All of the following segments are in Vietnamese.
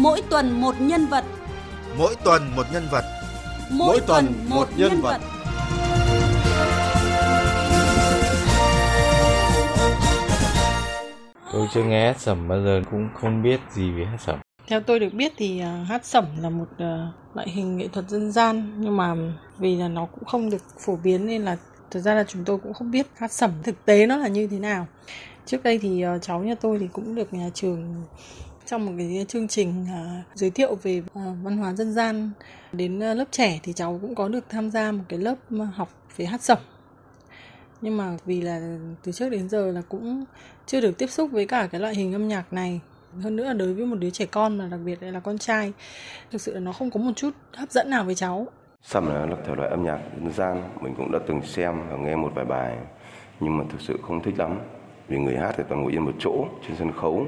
Mỗi tuần một nhân vật. Mỗi tuần một nhân vật. Mỗi, Mỗi tuần một, một nhân, nhân vật. vật. Tôi chưa nghe hát sẩm bao giờ cũng không biết gì về hát sẩm. Theo tôi được biết thì à, hát sẩm là một à, loại hình nghệ thuật dân gian nhưng mà vì là nó cũng không được phổ biến nên là thực ra là chúng tôi cũng không biết hát sẩm thực tế nó là như thế nào. Trước đây thì à, cháu nhà tôi thì cũng được nhà trường trong một cái chương trình uh, giới thiệu về uh, văn hóa dân gian. Đến uh, lớp trẻ thì cháu cũng có được tham gia một cái lớp học về hát sẩm. Nhưng mà vì là từ trước đến giờ là cũng chưa được tiếp xúc với cả cái loại hình âm nhạc này. Hơn nữa đối với một đứa trẻ con mà đặc biệt là con trai thực sự là nó không có một chút hấp dẫn nào với cháu. Sẩm là thể loại âm nhạc dân gian mình cũng đã từng xem và nghe một vài bài nhưng mà thực sự không thích lắm. Vì người hát thì toàn ngồi yên một chỗ trên sân khấu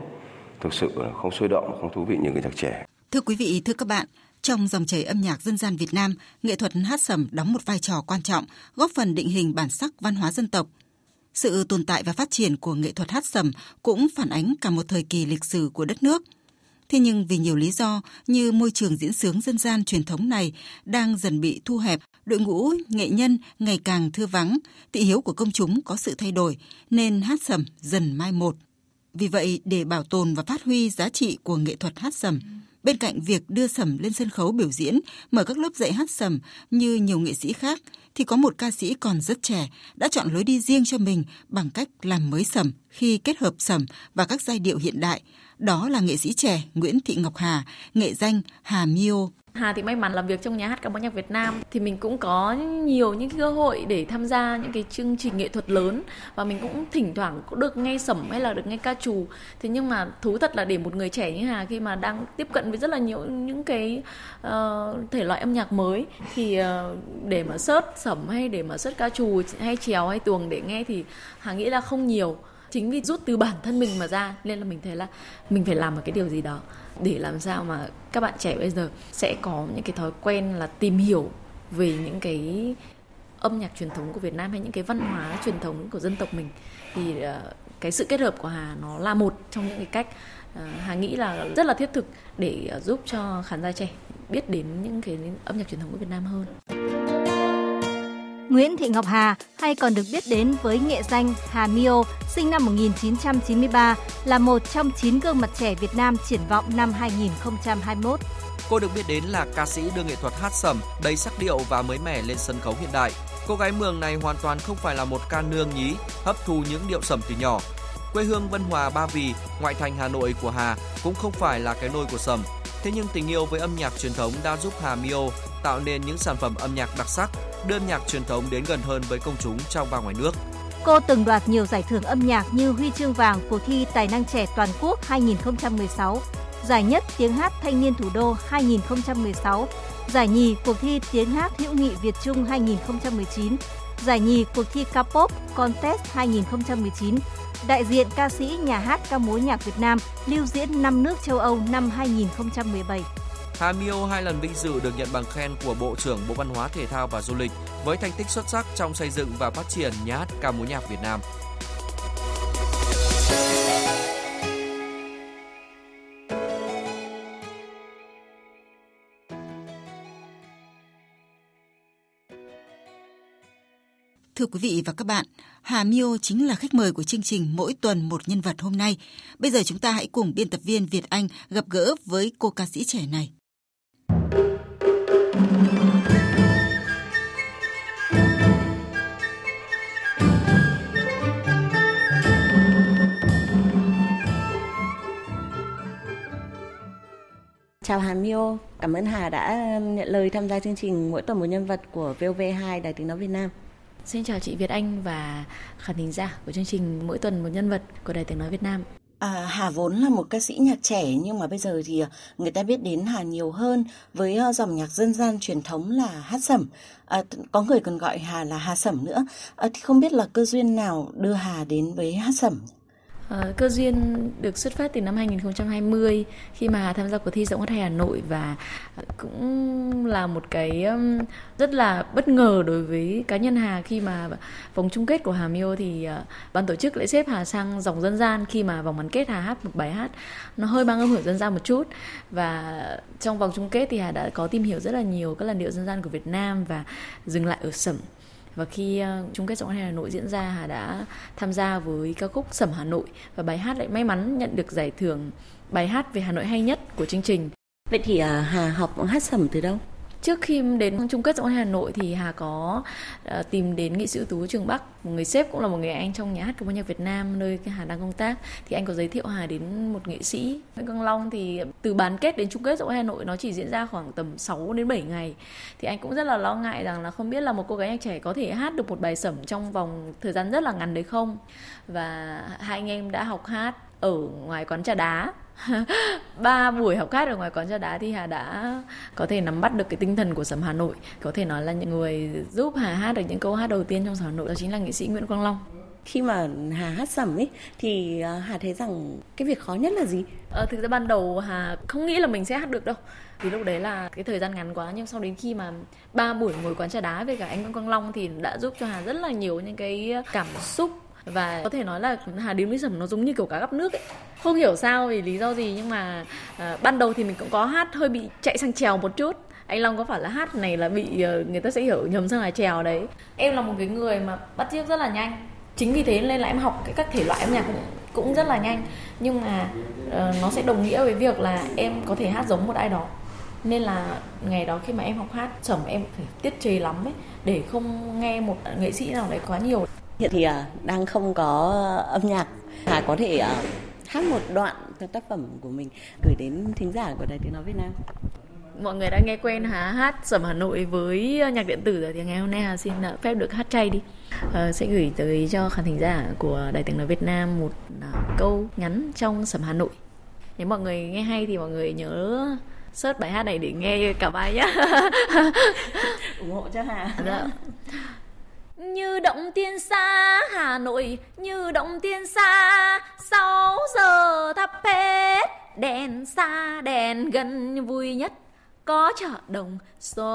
thực sự là không sôi động không thú vị như người nhạc trẻ thưa quý vị thưa các bạn trong dòng chảy âm nhạc dân gian Việt Nam, nghệ thuật hát sẩm đóng một vai trò quan trọng, góp phần định hình bản sắc văn hóa dân tộc. Sự tồn tại và phát triển của nghệ thuật hát sẩm cũng phản ánh cả một thời kỳ lịch sử của đất nước. Thế nhưng vì nhiều lý do như môi trường diễn sướng dân gian truyền thống này đang dần bị thu hẹp, đội ngũ nghệ nhân ngày càng thưa vắng, thị hiếu của công chúng có sự thay đổi nên hát sẩm dần mai một. Vì vậy, để bảo tồn và phát huy giá trị của nghệ thuật hát sẩm, Bên cạnh việc đưa sẩm lên sân khấu biểu diễn, mở các lớp dạy hát sẩm như nhiều nghệ sĩ khác, thì có một ca sĩ còn rất trẻ đã chọn lối đi riêng cho mình bằng cách làm mới sẩm khi kết hợp sẩm và các giai điệu hiện đại. Đó là nghệ sĩ trẻ Nguyễn Thị Ngọc Hà, nghệ danh Hà Miêu. Hà thì may mắn làm việc trong nhà hát ca mối nhạc Việt Nam thì mình cũng có nhiều những cơ hội để tham gia những cái chương trình nghệ thuật lớn và mình cũng thỉnh thoảng cũng được nghe sẩm hay là được nghe ca trù. Thế nhưng mà thú thật là để một người trẻ như Hà khi mà đang tiếp cận với rất là nhiều những cái uh, thể loại âm nhạc mới thì uh, để mà sớt sẩm hay để mà sớt ca trù hay trèo hay tuồng để nghe thì Hà nghĩ là không nhiều chính vì rút từ bản thân mình mà ra nên là mình thấy là mình phải làm một cái điều gì đó để làm sao mà các bạn trẻ bây giờ sẽ có những cái thói quen là tìm hiểu về những cái âm nhạc truyền thống của Việt Nam hay những cái văn hóa truyền thống của dân tộc mình thì uh, cái sự kết hợp của Hà nó là một trong những cái cách uh, Hà nghĩ là rất là thiết thực để uh, giúp cho khán giả trẻ biết đến những cái âm nhạc truyền thống của Việt Nam hơn. Nguyễn Thị Ngọc Hà hay còn được biết đến với nghệ danh Hà Mio, sinh năm 1993, là một trong 9 gương mặt trẻ Việt Nam triển vọng năm 2021. Cô được biết đến là ca sĩ đưa nghệ thuật hát sẩm đầy sắc điệu và mới mẻ lên sân khấu hiện đại. Cô gái Mường này hoàn toàn không phải là một ca nương nhí, hấp thu những điệu sẩm từ nhỏ. Quê hương Vân Hòa Ba Vì, ngoại thành Hà Nội của Hà cũng không phải là cái nôi của sẩm. Thế nhưng tình yêu với âm nhạc truyền thống đã giúp Hà Mio tạo nên những sản phẩm âm nhạc đặc sắc, đưa âm nhạc truyền thống đến gần hơn với công chúng trong và ngoài nước. Cô từng đoạt nhiều giải thưởng âm nhạc như huy chương vàng cuộc thi Tài năng trẻ toàn quốc 2016, giải nhất tiếng hát thanh niên thủ đô 2016, giải nhì cuộc thi tiếng hát hữu nghị Việt Trung 2019, giải nhì cuộc thi K-pop Contest 2019, đại diện ca sĩ nhà hát ca mối nhạc Việt Nam lưu diễn năm nước châu Âu năm 2017. Hà Miêu hai lần vinh dự được nhận bằng khen của Bộ trưởng Bộ Văn hóa Thể thao và Du lịch với thành tích xuất sắc trong xây dựng và phát triển nhà hát ca mối nhạc Việt Nam. Thưa quý vị và các bạn, Hà Miêu chính là khách mời của chương trình Mỗi tuần một nhân vật hôm nay. Bây giờ chúng ta hãy cùng biên tập viên Việt Anh gặp gỡ với cô ca sĩ trẻ này. Chào Hà Mio, cảm ơn Hà đã nhận lời tham gia chương trình Mỗi tuần một nhân vật của VOV2 Đài Tiếng Nói Việt Nam. Xin chào chị Việt Anh và khán thính giả của chương trình Mỗi tuần một nhân vật của Đài Tiếng Nói Việt Nam. À, Hà vốn là một ca sĩ nhạc trẻ nhưng mà bây giờ thì à, người ta biết đến Hà nhiều hơn với à, dòng nhạc dân gian truyền thống là hát sẩm. À, có người còn gọi Hà là Hà sẩm nữa. À, thì không biết là cơ duyên nào đưa Hà đến với hát sẩm? Uh, cơ duyên được xuất phát từ năm 2020 khi mà Hà tham gia cuộc thi giọng hát hay Hà Nội và cũng là một cái rất là bất ngờ đối với cá nhân Hà. Khi mà vòng chung kết của Hà Miêu thì uh, ban tổ chức lại xếp Hà sang dòng dân gian khi mà vòng bán kết Hà hát một bài hát. Nó hơi mang âm hưởng dân gian một chút và trong vòng chung kết thì Hà đã có tìm hiểu rất là nhiều các làn điệu dân gian của Việt Nam và dừng lại ở sẩm và khi ờ, chung kết giọng hát Hà Nội diễn ra, Hà đã tham gia với ca khúc Sẩm Hà Nội và bài hát lại may mắn nhận được giải thưởng bài hát về Hà Nội hay nhất của chương trình. Vậy thì ờ, Hà học hát sẩm từ đâu? Trước khi đến chung kết giọng hát Hà Nội thì Hà có uh, tìm đến nghệ sĩ ưu tú trường Bắc, một người sếp cũng là một người anh trong nhà hát của nhạc Việt Nam nơi Hà đang công tác. Thì anh có giới thiệu Hà đến một nghệ sĩ Nguyễn Quang Long. Thì từ bán kết đến chung kết giọng Hà Nội nó chỉ diễn ra khoảng tầm 6 đến 7 ngày. Thì anh cũng rất là lo ngại rằng là không biết là một cô gái nhạc trẻ có thể hát được một bài sẩm trong vòng thời gian rất là ngắn đấy không? Và hai anh em đã học hát ở ngoài quán trà đá. ba buổi học hát ở ngoài quán trà đá thì Hà đã có thể nắm bắt được cái tinh thần của sầm Hà Nội. Có thể nói là những người giúp Hà hát được những câu hát đầu tiên trong sầm Hà Nội đó chính là nghệ sĩ Nguyễn Quang Long. Khi mà Hà hát sẩm ấy thì à, Hà thấy rằng cái việc khó nhất là gì? Ờ, thực ra ban đầu Hà không nghĩ là mình sẽ hát được đâu. Vì lúc đấy là cái thời gian ngắn quá nhưng sau đến khi mà ba buổi ngồi quán trà đá với cả anh Quang Long thì đã giúp cho Hà rất là nhiều những cái cảm xúc và có thể nói là Hà điếm mỹ sẩm nó giống như kiểu cá gắp nước ấy. Không hiểu sao vì lý do gì nhưng mà uh, ban đầu thì mình cũng có hát hơi bị chạy sang trèo một chút. Anh Long có phải là hát này là bị uh, người ta sẽ hiểu nhầm sang là trèo đấy. Em là một cái người mà bắt chước rất là nhanh. Chính vì thế nên là em học cái các thể loại âm nhạc cũng cũng rất là nhanh. Nhưng mà uh, nó sẽ đồng nghĩa với việc là em có thể hát giống một ai đó. Nên là ngày đó khi mà em học hát sẩm em phải tiết chế lắm ấy để không nghe một nghệ sĩ nào đấy quá nhiều hiện thì uh, đang không có âm nhạc. Hà có thể uh, hát một đoạn tác phẩm của mình gửi đến thính giả của đài tiếng nói Việt Nam. Mọi người đã nghe quen Hà hát sẩm Hà Nội với nhạc điện tử rồi thì ngày hôm nay Hà xin phép được hát chay đi. Uh, sẽ gửi tới cho khán thính giả của đài tiếng nói Việt Nam một câu ngắn trong sẩm Hà Nội. Nếu mọi người nghe hay thì mọi người nhớ search bài hát này để nghe cả bài nhé ủng hộ cho Hà. Dạ. Như động tiên xa Hà Nội Như động tiên xa Sáu giờ thắp hết Đèn xa đèn gần vui nhất Có chợ đồng xuân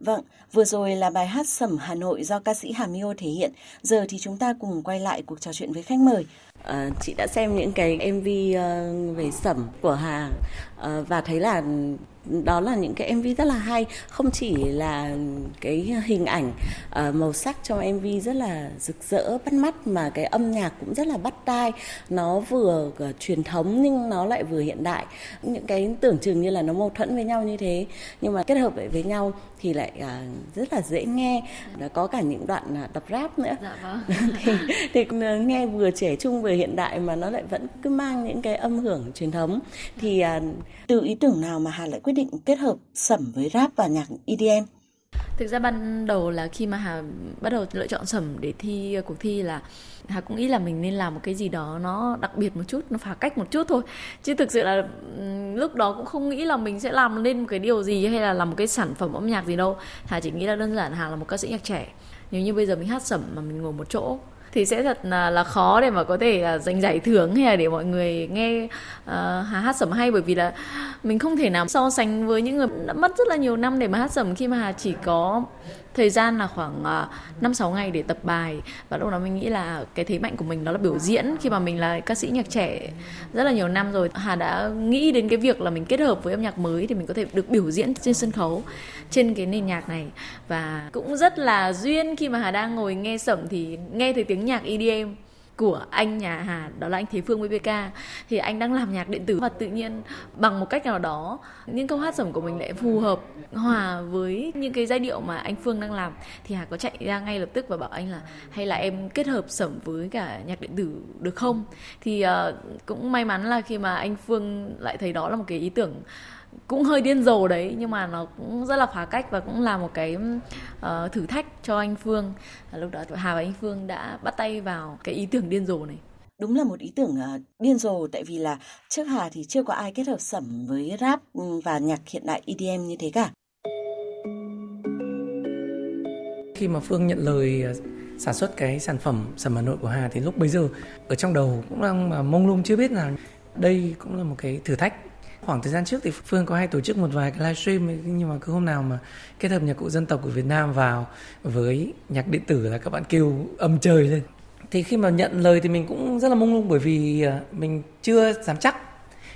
Vâng, vừa rồi là bài hát Sẩm Hà Nội do ca sĩ Hà Miêu thể hiện. Giờ thì chúng ta cùng quay lại cuộc trò chuyện với khách mời. À, chị đã xem những cái MV uh, ờ, về Sẩm của Hà uh, và thấy là đó là những cái MV rất là hay. Không chỉ là cái hình ảnh uh, màu sắc trong MV rất là rực rỡ bắt mắt mà cái âm nhạc cũng rất là bắt tai. Nó vừa uh, truyền thống nhưng nó lại vừa hiện đại. Những cái tưởng chừng như là nó mâu thuẫn với nhau như thế. Nhưng mà kết hợp với, với nhau thì lại uh, rất là dễ nghe. Đã có cả những đoạn uh, tập rap nữa. Dạ vâng. thì, thì nghe vừa trẻ trung vừa hiện đại mà nó lại vẫn cứ mang những cái âm hưởng truyền thống thì uh, từ ý tưởng nào mà Hà lại quyết định kết hợp sẩm với rap và nhạc EDM? Thực ra ban đầu là khi mà Hà bắt đầu lựa chọn sẩm để thi cuộc thi là Hà cũng nghĩ là mình nên làm một cái gì đó nó đặc biệt một chút, nó phá cách một chút thôi. Chứ thực sự là lúc đó cũng không nghĩ là mình sẽ làm lên một cái điều gì hay là làm một cái sản phẩm âm nhạc gì đâu. Hà chỉ nghĩ là đơn giản Hà là một ca sĩ nhạc trẻ. Nếu như bây giờ mình hát sẩm mà mình ngồi một chỗ thì sẽ thật là, là khó để mà có thể là giành giải thưởng hay là để mọi người nghe uh, hà hát sẩm hay. Bởi vì là mình không thể nào so sánh với những người đã mất rất là nhiều năm để mà hát sẩm khi mà hà chỉ có thời gian là khoảng năm năm, sáu ngày để tập bài. Và lúc đó mình nghĩ là cái thế mạnh của mình đó là biểu diễn khi mà mình là ca sĩ nhạc trẻ rất là nhiều năm rồi. Hà đã nghĩ đến cái việc là mình kết hợp với âm nhạc mới thì mình có thể được biểu diễn trên sân khấu, trên cái nền nhạc này. Và cũng rất là duyên khi mà Hà đang ngồi nghe sẩm thì nghe thấy tiếng nhạc EDM của anh nhà Hà đó là anh Thế Phương VPK thì anh đang làm nhạc điện tử và tự nhiên bằng một cách nào đó những câu hát sẩm của mình lại phù hợp hòa với những cái giai điệu mà anh Phương đang làm. Thì Hà có chạy ra ngay lập tức và bảo anh là hay là em kết hợp sẩm với cả nhạc điện tử được không? Thì uh, cũng may mắn là khi mà anh Phương lại thấy đó là một cái ý tưởng cũng hơi điên rồ đấy nhưng mà nó cũng rất là phá cách và cũng là một cái uh, thử thách cho anh Phương. Lúc đó Hà và anh Phương đã bắt tay vào cái ý tưởng điên rồ này. Đúng là một ý tưởng uh, điên rồ tại vì là trước Hà thì chưa có ai kết hợp sẩm với rap ừ, và nhạc hiện đại EDM như thế cả. Khi mà Phương nhận lời sản xuất cái sản phẩm sầm Hà Nội của Hà thì lúc bấy giờ ở trong đầu cũng đang mông lung chưa biết là đây cũng là một cái thử thách khoảng thời gian trước thì Phương có hay tổ chức một vài cái livestream nhưng mà cứ hôm nào mà kết hợp nhạc cụ dân tộc của Việt Nam vào với nhạc điện tử là các bạn kêu âm trời lên. Thì khi mà nhận lời thì mình cũng rất là mông lung bởi vì à, mình chưa dám chắc.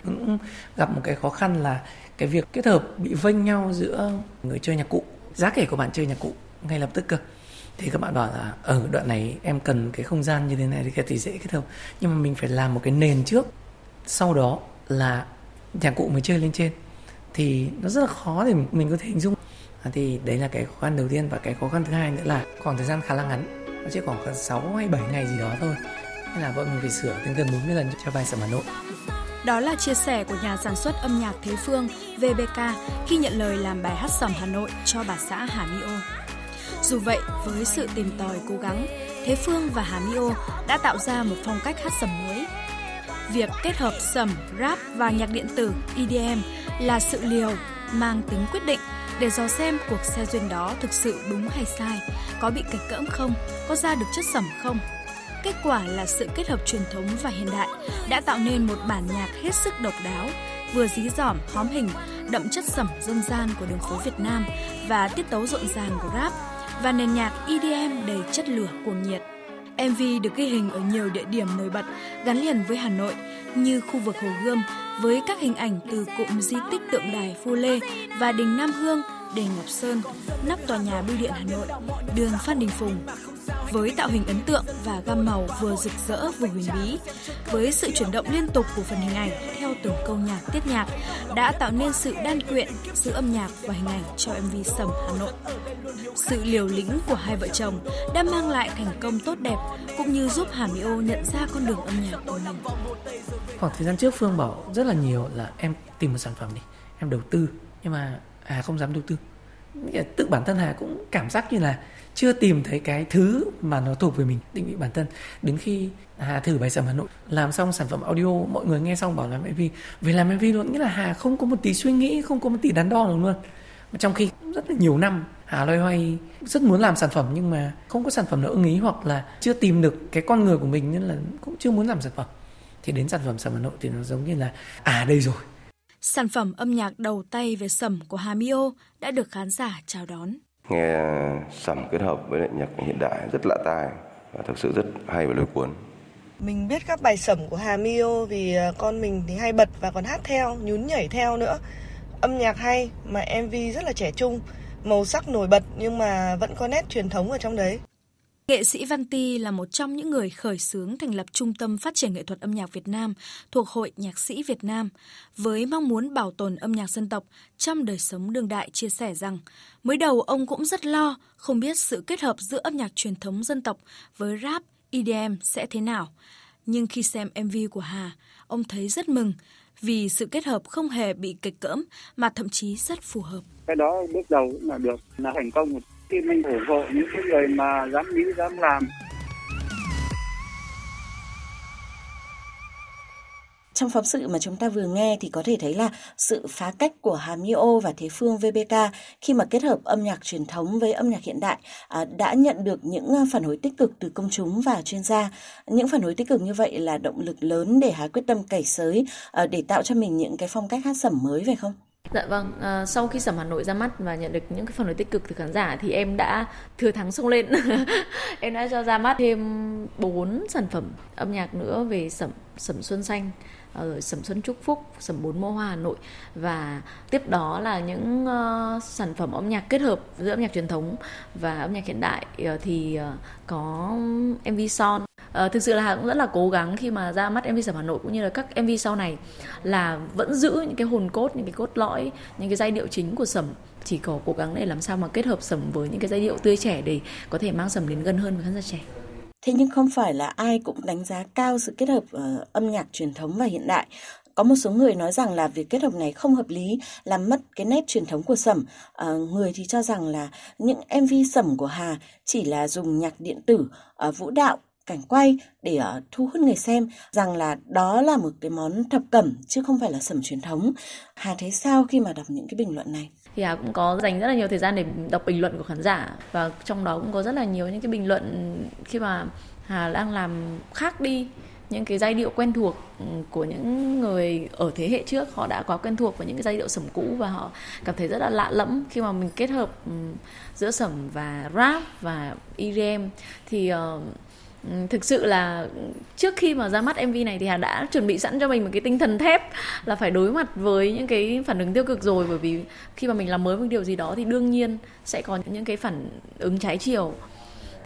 Cũng gặp một cái khó khăn là cái việc kết hợp bị vênh nhau giữa người chơi nhạc cụ, giá kể của bạn chơi nhạc cụ ngay lập tức cơ. Thì các bạn bảo là ở đoạn này em cần cái không gian như thế này thì dễ kết hợp. Nhưng mà mình phải làm một cái nền trước. Sau đó là nhạc cụ mới chơi lên trên. Thì nó rất là khó để mình có thể hình dung. À, thì đấy là cái khó khăn đầu tiên và cái khó khăn thứ hai nữa là khoảng thời gian khá là ngắn. Nó chỉ khoảng 6 hay 7 ngày gì đó thôi. Nên là bọn mình phải sửa đến gần 40 lần cho bài sầm Hà Nội. Đó là chia sẻ của nhà sản xuất âm nhạc Thế Phương VBK khi nhận lời làm bài hát sầm Hà Nội cho bà xã Hà Mi Ô. Dù vậy, với sự tìm tòi cố gắng, Thế Phương và Hà Mi Ô đã tạo ra một phong cách hát sầm mới. Việc kết hợp sẩm rap và nhạc điện tử EDM là sự liều mang tính quyết định để dò xem cuộc xe duyên đó thực sự đúng hay sai, có bị kịch cỡm không, có ra được chất sẩm không. Kết quả là sự kết hợp truyền thống và hiện đại đã tạo nên một bản nhạc hết sức độc đáo, vừa dí dỏm, hóm hình, đậm chất sẩm dân gian của đường phố Việt Nam và tiết tấu rộn ràng của rap và nền nhạc EDM đầy chất lửa cuồng nhiệt. MV được ghi hình ở nhiều địa điểm nổi bật gắn liền với Hà Nội như khu vực Hồ Gươm với các hình ảnh từ cụm di tích tượng đài Phu Lê và đình Nam Hương, đền Ngọc Sơn, nắp tòa nhà Bưu điện Hà Nội, đường Phan Đình Phùng. Với tạo hình ấn tượng và gam màu vừa rực rỡ vừa huyền bí, với sự chuyển động liên tục của phần hình ảnh theo từng câu nhạc tiết nhạc đã tạo nên sự đan quyện giữa âm nhạc và hình ảnh cho MV Sầm Hà Nội. Sự liều lĩnh của hai vợ chồng đã mang lại thành công tốt đẹp cũng như giúp Hà Mỹ Ô nhận ra con đường âm nhạc của mình. Khoảng thời gian trước Phương bảo rất là nhiều là em tìm một sản phẩm đi, em đầu tư nhưng mà Hà không dám đầu tư. Tự bản thân Hà cũng cảm giác như là chưa tìm thấy cái thứ mà nó thuộc về mình, định vị bản thân. Đến khi Hà thử bài sản Hà Nội, làm xong sản phẩm audio, mọi người nghe xong bảo làm MV. Về làm MV luôn, nghĩa là Hà không có một tí suy nghĩ, không có một tí đắn đo nào luôn. Trong khi rất là nhiều năm, Hà loay hoay, rất muốn làm sản phẩm nhưng mà không có sản phẩm nào ưng ý hoặc là chưa tìm được cái con người của mình nên là cũng chưa muốn làm sản phẩm. Thì đến sản phẩm sầm Hà Nội thì nó giống như là à đây rồi. Sản phẩm âm nhạc đầu tay về sầm của Hà Mio đã được khán giả chào đón. Nghe à, sầm kết hợp với lại nhạc hiện đại rất lạ tai và thực sự rất hay và lôi cuốn. Mình biết các bài sẩm của Hà Mio vì à, con mình thì hay bật và còn hát theo, nhún nhảy theo nữa. Âm nhạc hay mà MV rất là trẻ trung, màu sắc nổi bật nhưng mà vẫn có nét truyền thống ở trong đấy. Nghệ sĩ Văn Ti là một trong những người khởi xướng thành lập Trung tâm Phát triển Nghệ thuật âm nhạc Việt Nam thuộc Hội Nhạc sĩ Việt Nam, với mong muốn bảo tồn âm nhạc dân tộc trong đời sống đương đại chia sẻ rằng, mới đầu ông cũng rất lo, không biết sự kết hợp giữa âm nhạc truyền thống dân tộc với rap, EDM sẽ thế nào. Nhưng khi xem MV của Hà, ông thấy rất mừng vì sự kết hợp không hề bị kịch cỡm mà thậm chí rất phù hợp. Cái đó bước đầu cũng là được, là thành công thì mình ủng hộ những cái người mà dám nghĩ, dám làm Trong phóng sự mà chúng ta vừa nghe thì có thể thấy là sự phá cách của Hà Mi Ô và Thế Phương VBK khi mà kết hợp âm nhạc truyền thống với âm nhạc hiện đại à, đã nhận được những à, phản hồi tích cực từ công chúng và chuyên gia. Những phản hồi tích cực như vậy là động lực lớn để Hà quyết tâm cày sới à, để tạo cho mình những cái phong cách hát sẩm mới, phải không? Dạ vâng, à, sau khi sẩm Hà Nội ra mắt và nhận được những cái phản hồi tích cực từ khán giả thì em đã thừa thắng xông lên. em đã cho ra mắt thêm 4 sản phẩm âm nhạc nữa về sẩm sẩm xuân xanh ờ, rồi sẩm xuân trúc phúc sẩm bốn mô hoa hà nội và tiếp đó là những uh, sản phẩm âm nhạc kết hợp giữa âm nhạc truyền thống và âm nhạc hiện đại uh, thì uh, có mv son uh, thực sự là cũng rất là cố gắng khi mà ra mắt mv sẩm hà nội cũng như là các mv sau này là vẫn giữ những cái hồn cốt những cái cốt lõi những cái giai điệu chính của sẩm chỉ có cố gắng để làm sao mà kết hợp sẩm với những cái giai điệu tươi trẻ để có thể mang sẩm đến gần hơn với khán giả trẻ Thế nhưng không phải là ai cũng đánh giá cao sự kết hợp uh, âm nhạc truyền thống và hiện đại. Có một số người nói rằng là việc kết hợp này không hợp lý, làm mất cái nét truyền thống của Sẩm. À, người thì cho rằng là những MV Sẩm của Hà chỉ là dùng nhạc điện tử, uh, vũ đạo, cảnh quay để uh, thu hút người xem rằng là đó là một cái món thập cẩm chứ không phải là sẩm truyền thống. Hà thấy sao khi mà đọc những cái bình luận này? thì Hà cũng có dành rất là nhiều thời gian để đọc bình luận của khán giả và trong đó cũng có rất là nhiều những cái bình luận khi mà Hà đang làm khác đi những cái giai điệu quen thuộc ừ, của những người ở thế hệ trước họ đã quá quen thuộc với những cái giai điệu sẩm cũ và họ cảm thấy rất là lạ lẫm khi mà mình kết hợp ừ, giữa sẩm và rap và EDM thì uh, thực sự là trước khi mà ra mắt MV này thì Hà đã chuẩn bị sẵn cho mình một cái tinh thần thép là phải đối mặt với những cái phản ứng tiêu cực rồi. Bởi vì khi mà mình làm mới một điều gì đó thì đương nhiên sẽ có những cái phản ứng trái chiều.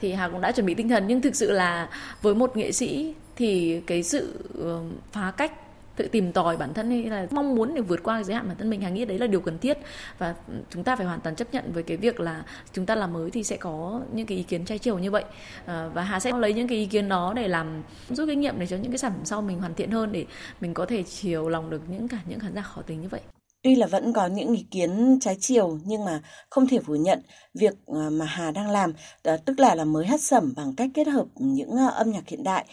Thì Hà cũng đã chuẩn bị tinh thần. Nhưng thực sự là với một nghệ sĩ thì cái sự ờ, phá cách tự tìm tòi bản thân hay là mong muốn để vượt qua cái giới hạn bản thân mình. Hàng nghĩ đấy là điều cần thiết và chúng ta phải hoàn toàn chấp nhận với cái việc là chúng ta làm mới thì sẽ có những cái ý kiến trái chiều như vậy. À, và hà sẽ lấy những cái ý kiến đó để làm rút kinh nghiệm để cho những cái sản phẩm sau mình hoàn thiện hơn để mình có thể chiều lòng được những cả những khán giả khó tính như vậy. Tuy là vẫn có những ý kiến trái chiều nhưng mà không thể phủ nhận việc ờ, mà Hà đang làm ờ, tức là là mới hát sẩm bằng cách kết hợp những ờ, âm nhạc hiện đại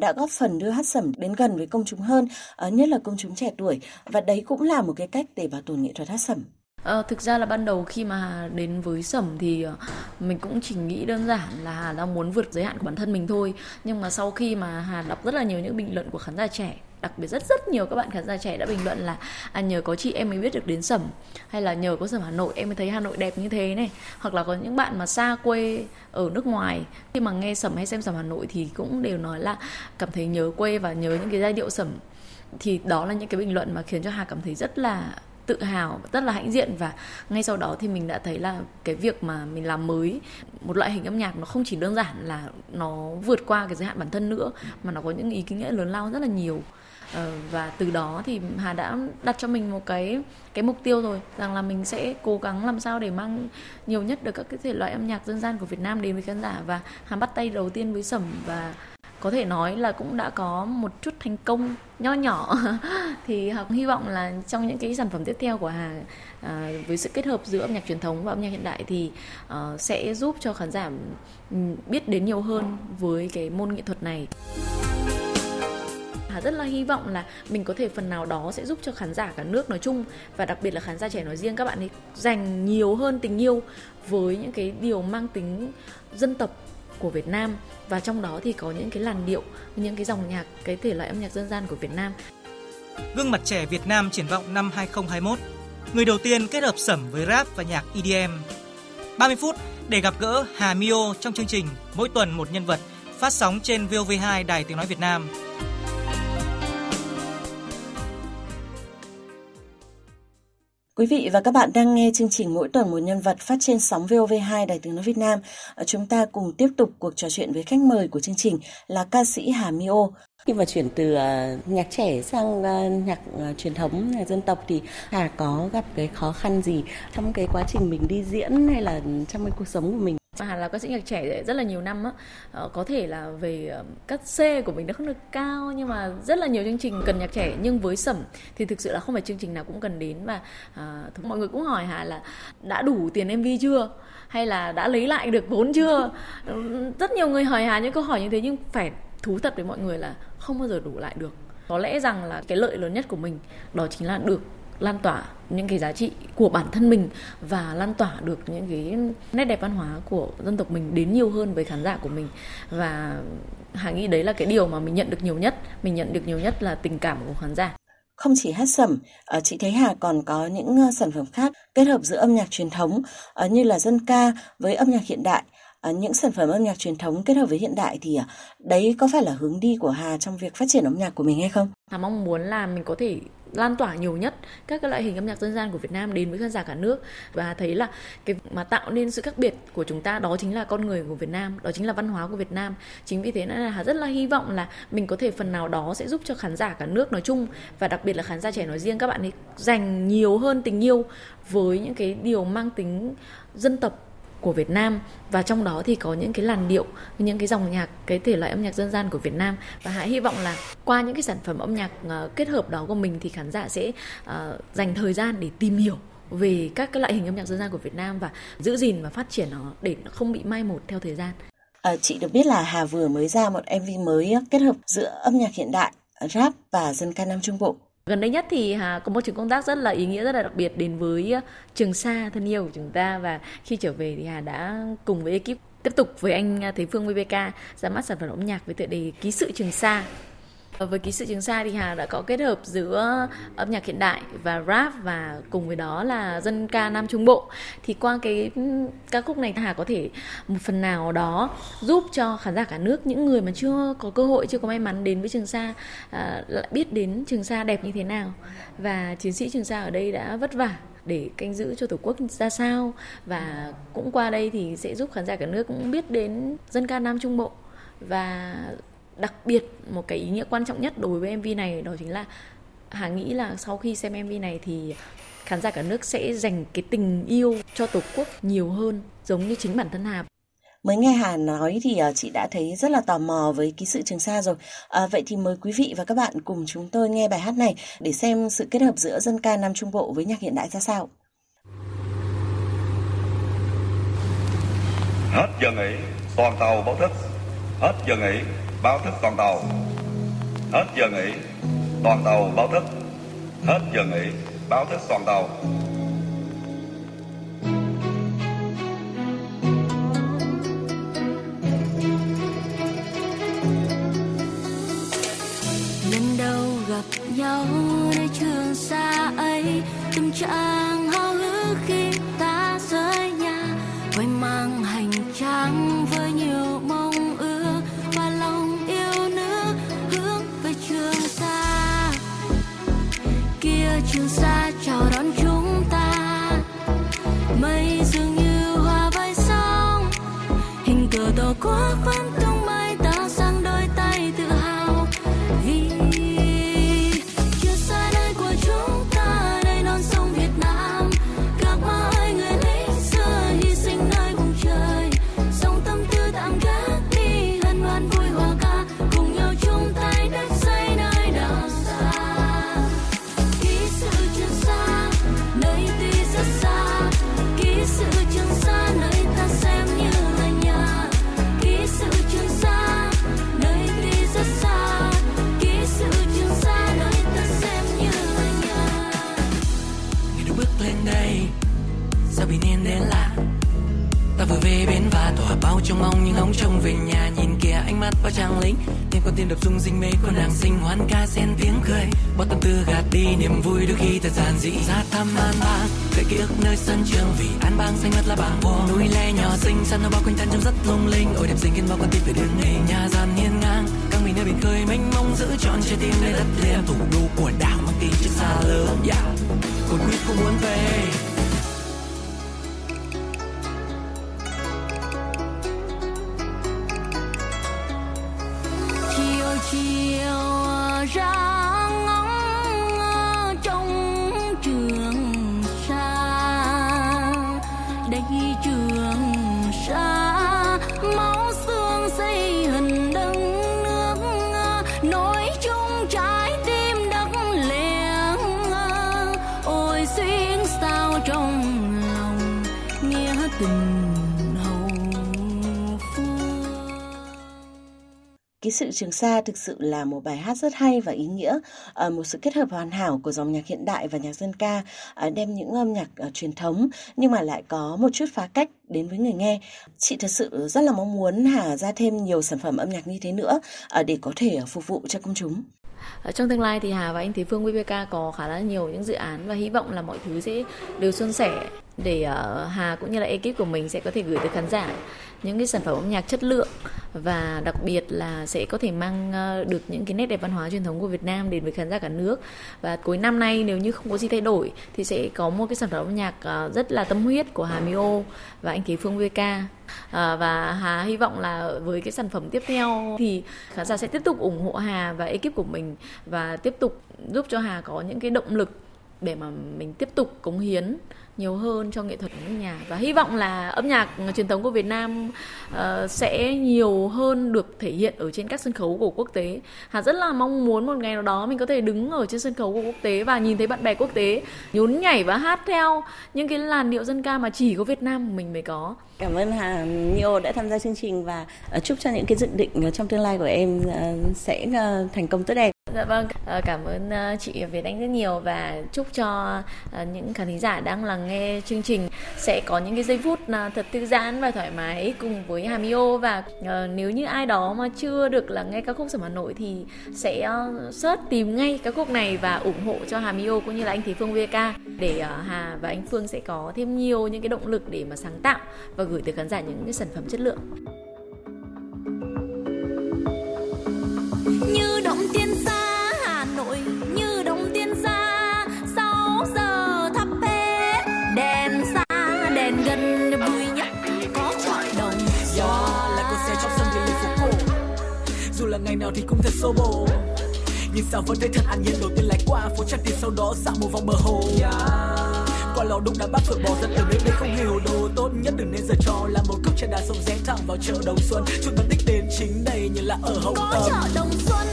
đã góp phần đưa hát sẩm đến gần với công chúng hơn, nhất là công chúng trẻ tuổi và đấy cũng là một cái cách để bảo tồn nghệ thuật hát sẩm. Ờ, thực ra là ban đầu khi mà đến với sẩm thì ờ, mình cũng chỉ nghĩ đơn giản là Hà đang muốn vượt giới hạn của bản thân mình thôi. Nhưng mà sau khi mà Hà đọc rất là nhiều những bình luận của khán giả trẻ đặc biệt rất rất nhiều các bạn khán giả trẻ đã bình luận là à, nhờ có chị em mới biết được đến sẩm hay là nhờ có sẩm hà nội em mới thấy hà nội đẹp như thế này. Hoặc là có những bạn mà xa quê ở nước ngoài khi mà nghe sẩm hay xem sẩm hà nội thì cũng đều nói là cảm thấy nhớ quê và nhớ những cái giai điệu sẩm. Thì đó là những cái bình luận mà khiến cho hà cảm thấy rất là tự hào, rất là hãnh diện. Và ngay sau đó thì mình đã thấy là cái việc mà mình làm mới, một loại hình âm nhạc nó không chỉ đơn giản là nó vượt qua cái giới hạn bản thân nữa, mà nó có những ý nghĩa lớn lao rất là nhiều. Ờ, và từ đó thì Hà đã đặt cho mình một cái cái mục tiêu rồi, rằng là mình sẽ cố gắng làm sao để mang nhiều nhất được các cái thể loại âm nhạc dân gian của Việt Nam đến với khán giả. Và Hà bắt tay đầu tiên với sẩm và có thể nói là cũng đã có một chút thành công nho nhỏ thì học hy vọng là trong những cái sản phẩm tiếp theo của Hà à, với sự kết hợp giữa âm nhạc truyền thống và âm nhạc hiện đại thì ờ, sẽ giúp cho khán giả ừ, biết đến nhiều hơn với cái môn nghệ thuật này. Hà rất là hy vọng là mình có thể phần nào đó sẽ giúp cho khán giả cả nước nói chung và đặc biệt là khán giả trẻ nói riêng các bạn ấy dành nhiều hơn tình yêu với những cái điều mang tính dân tộc của Việt Nam và trong đó thì có những cái làn điệu, những cái dòng nhạc, cái thể loại âm nhạc dân gian của Việt Nam. Gương mặt trẻ Việt Nam triển vọng năm 2021 Người đầu tiên kết hợp sẩm với rap và nhạc EDM 30 phút để gặp gỡ Hà Mio trong chương trình Mỗi tuần một nhân vật phát sóng trên VOV2 Đài Tiếng Nói Việt Nam. Quý vị và các bạn đang nghe chương trình Mỗi tuần một nhân vật phát trên sóng VOV2 Đài tiếng nói Việt Nam. Ờ, chúng ta cùng tiếp tục cuộc trò chuyện với khách mời của chương trình là ca sĩ Hà Mio. Khi mà chuyển từ ờ, nhạc trẻ sang ờ, nhạc truyền thống, nhạc dân tộc thì Hà có gặp cái khó khăn gì trong cái quá trình mình đi diễn hay là trong cái cuộc sống của mình? Hà là ca sĩ nhạc trẻ rất là nhiều năm á ờ, có thể là về ờ, các C của mình nó không được cao nhưng mà rất là nhiều chương trình cần nhạc trẻ. Nhưng với sẩm thì thực sự là không phải chương trình nào cũng cần đến. Và à, mọi người cũng hỏi Hà là đã đủ tiền MV chưa? Hay là đã lấy lại được vốn chưa? Rất nhiều người hỏi Hà những câu hỏi như thế nhưng phải thú thật với mọi người là không bao giờ đủ lại được. Có lẽ rằng là cái lợi lớn nhất của mình đó chính là được lan tỏa những cái giá trị của bản thân mình và lan tỏa được những cái nét đẹp văn hóa của dân tộc mình đến nhiều hơn với khán giả của mình và Hà nghĩ đấy là cái điều mà mình nhận được nhiều nhất mình nhận được nhiều nhất là tình cảm của khán giả không chỉ hát sẩm, ờ, chị thấy Hà còn có những ờ, sản phẩm khác kết hợp giữa âm nhạc truyền thống ờ, như là dân ca với âm nhạc hiện đại. Những sản phẩm âm nhạc truyền thống kết hợp với hiện đại thì đấy có phải là hướng đi của Hà trong việc phát triển âm nhạc của mình hay không? Hà mong muốn là mình có thể lan tỏa nhiều nhất các cái loại hình âm nhạc dân gian của Việt Nam đến với khán giả cả nước. Và thấy là cái mà tạo nên sự khác biệt của chúng ta đó chính là con người của Việt Nam, đó chính là văn hóa của Việt Nam. Chính vì thế nên là rất là hy vọng là mình có thể phần nào đó sẽ giúp cho khán giả cả nước nói chung và đặc biệt là khán giả trẻ nói riêng các bạn ấy dành nhiều hơn tình yêu với những cái điều mang tính dân tộc của Việt Nam. Và trong đó thì có những cái làn điệu những cái dòng nhạc cái thể loại âm nhạc dân gian của Việt Nam. Và hãy hy vọng là qua những cái sản phẩm âm nhạc ờ, kết hợp đó của mình thì khán giả sẽ uh, dành thời gian để tìm hiểu về các cái loại hình âm nhạc dân gian của Việt Nam và giữ gìn và phát triển nó để nó không bị mai một theo thời gian. À, chị được biết là Hà vừa mới ra một MV mới kết hợp giữa âm nhạc hiện đại, rap và dân ca Nam Trung Bộ. Gần đây nhất thì Hà có một chuyến công tác rất là ý nghĩa, rất là đặc biệt đến với à, Trường Sa thân yêu của chúng ta. Và khi trở về thì Hà đã cùng với ekip tiếp tục với anh à, Thế Phương VBK ra mắt sản phẩm âm nhạc với tựa đề Ký sự Trường Sa. Ờ, với ký sự trường sa thì hà đã có kết hợp giữa âm nhạc hiện đại và rap và cùng với đó là dân ca nam trung bộ. Thì qua cái ừ, ca khúc này hà có thể một phần nào đó giúp cho khán giả cả nước những người mà chưa có cơ hội chưa có may mắn đến với trường sa à, lại biết đến trường sa đẹp như thế nào. Và chiến sĩ trường sa ở đây đã vất vả để canh giữ cho tổ quốc ra sao. Và cũng qua đây thì sẽ giúp khán giả cả nước cũng biết đến dân ca nam trung bộ. Và đặc biệt một cái ý nghĩa quan trọng nhất đối với mv này đó chính là hà nghĩ là sau khi xem mv này thì khán giả cả nước sẽ dành cái tình yêu cho tổ quốc nhiều hơn giống như chính bản thân hà Mới nghe Hà nói thì ờ, chị đã thấy rất là tò mò với ký sự Trường Sa rồi. À, vậy thì mời quý vị và các bạn cùng chúng tôi nghe bài hát này để xem sự kết hợp giữa dân ca Nam Trung Bộ với nhạc hiện đại ra sao. Hết giờ nghỉ, toàn tàu báo thức. Hết giờ nghỉ, báo thức toàn tàu hết giờ nghỉ, toàn tàu báo thức. Hết giờ nghỉ, báo thức toàn tàu lần đầu gặp nhau nơi trường xa ấy, tâm trạng trường xa chào đón chúng ta. Mây dường như hòa với sóng, hình cờ tổ quốc vẫn ta vừa về bến và tỏa bao trong mong nhưng ngóng trông về nhà, nhìn kìa ánh mắt bao trang lính thêm con tim đập rung rinh mê, con nàng xinh hoan ca xen tiếng cười. Bao tâm tư gạt đi, niềm vui đôi khi thật giản dị. Ra thăm an bang, về ký ức nơi sân trường. Vì an bang xanh ngắt là bảng vuông, núi le nhỏ xinh. Săn nó bao quanh thân trông rất lung linh. Ôi, đẹp xinh khiến bao con tim phải đứng nghỉ. Nhà gian hiên ngang căng mình nơi biển khơi mênh mông. Giữ trọn trái tim nơi đất liền. Thủ đô của đảo mang tin chữ xa lớn. Yeah. cồn quyết không muốn về. Tình hậu Ký sự Trường Sa thực sự là một bài hát rất hay và ý nghĩa, à, một sự kết hợp hoàn hảo của dòng nhạc hiện đại và nhạc dân ca, à, đem những âm nhạc à, truyền thống nhưng mà lại có một chút phá cách đến với người nghe. Chị thật sự rất là mong muốn Hà ra thêm nhiều sản phẩm âm nhạc như thế nữa để có thể phục vụ cho công chúng. Trong tương lai thì Hà và anh Thế Phương VPK có khá là nhiều những dự án và hy vọng là mọi thứ sẽ đều suôn sẻ để ờ, Hà cũng như là ekip của mình sẽ có thể gửi tới khán giả những cái sản phẩm âm nhạc chất lượng và đặc biệt là sẽ có thể mang ờ, được những cái nét đẹp văn hóa truyền thống của Việt Nam đến với khán giả cả nước. Và cuối năm nay nếu như không có gì thay đổi thì sẽ có một cái sản phẩm âm nhạc ờ, rất là tâm huyết của Hà Mio và anh Kế Phương VK À, ờ, và Hà hy vọng là với cái sản phẩm tiếp theo thì khán giả sẽ tiếp tục ủng hộ Hà và ekip của mình và tiếp tục giúp cho Hà có những cái động lực để mà mình tiếp tục cống hiến nhiều hơn cho nghệ thuật nước nhà và hy vọng là âm nhạc truyền thống của Việt Nam uh, sẽ nhiều hơn được thể hiện ở trên các sân khấu của quốc tế. Hà rất là mong muốn một ngày nào đó mình có thể đứng ở trên sân khấu của quốc tế và nhìn thấy bạn bè quốc tế nhún nhảy và hát theo những cái làn điệu dân ca mà chỉ có Việt Nam mình mới có. Cảm ơn Hà nhiều đã tham gia chương trình và ờ, chúc cho những cái dự định trong tương lai của em ờ, sẽ thành công tốt đẹp. Dạ vâng, ờ, cảm ơn ờ, chị Việt Anh rất nhiều và chúc cho ờ, những khán thính giả đang lắng nghe chương trình sẽ có những cái giây phút thật thư giãn và thoải mái cùng với Hamio và nếu như ai đó mà chưa được lắng nghe ca khúc Sầm Hà Nội thì sẽ search tìm ngay ca khúc này và ủng hộ cho Hamio cũng như là anh Thế Phương VK để Hà và anh Phương sẽ có thêm nhiều những cái động lực để mà sáng tạo và gửi tới khán giả những cái sản phẩm chất lượng. Nào thì cũng thật xô bồ nhưng sao vẫn thấy thật an nhiên đầu tiên lại qua phố trang tiền sau đó dạo một vòng bờ hồ? Qua lò đụng đã bắt phượng bò dẫn từ đến đây không hồ đồ. Tốt nhất đừng nên giờ trò là một cốc trà đá sông rẽ thẳng vào chợ đồng xuân. Chúng ta đích đến chính đây như là ở hậu có chợ đồng xuân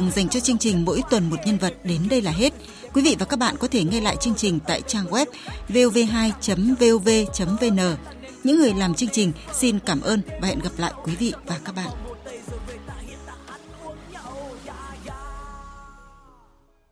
lượng dành cho chương trình mỗi tuần một nhân vật đến đây là hết. Quý vị và các bạn có thể nghe lại chương trình tại trang web vov2.vov.vn. Những người làm chương trình, xin cảm ơn và hẹn gặp lại quý vị và các bạn.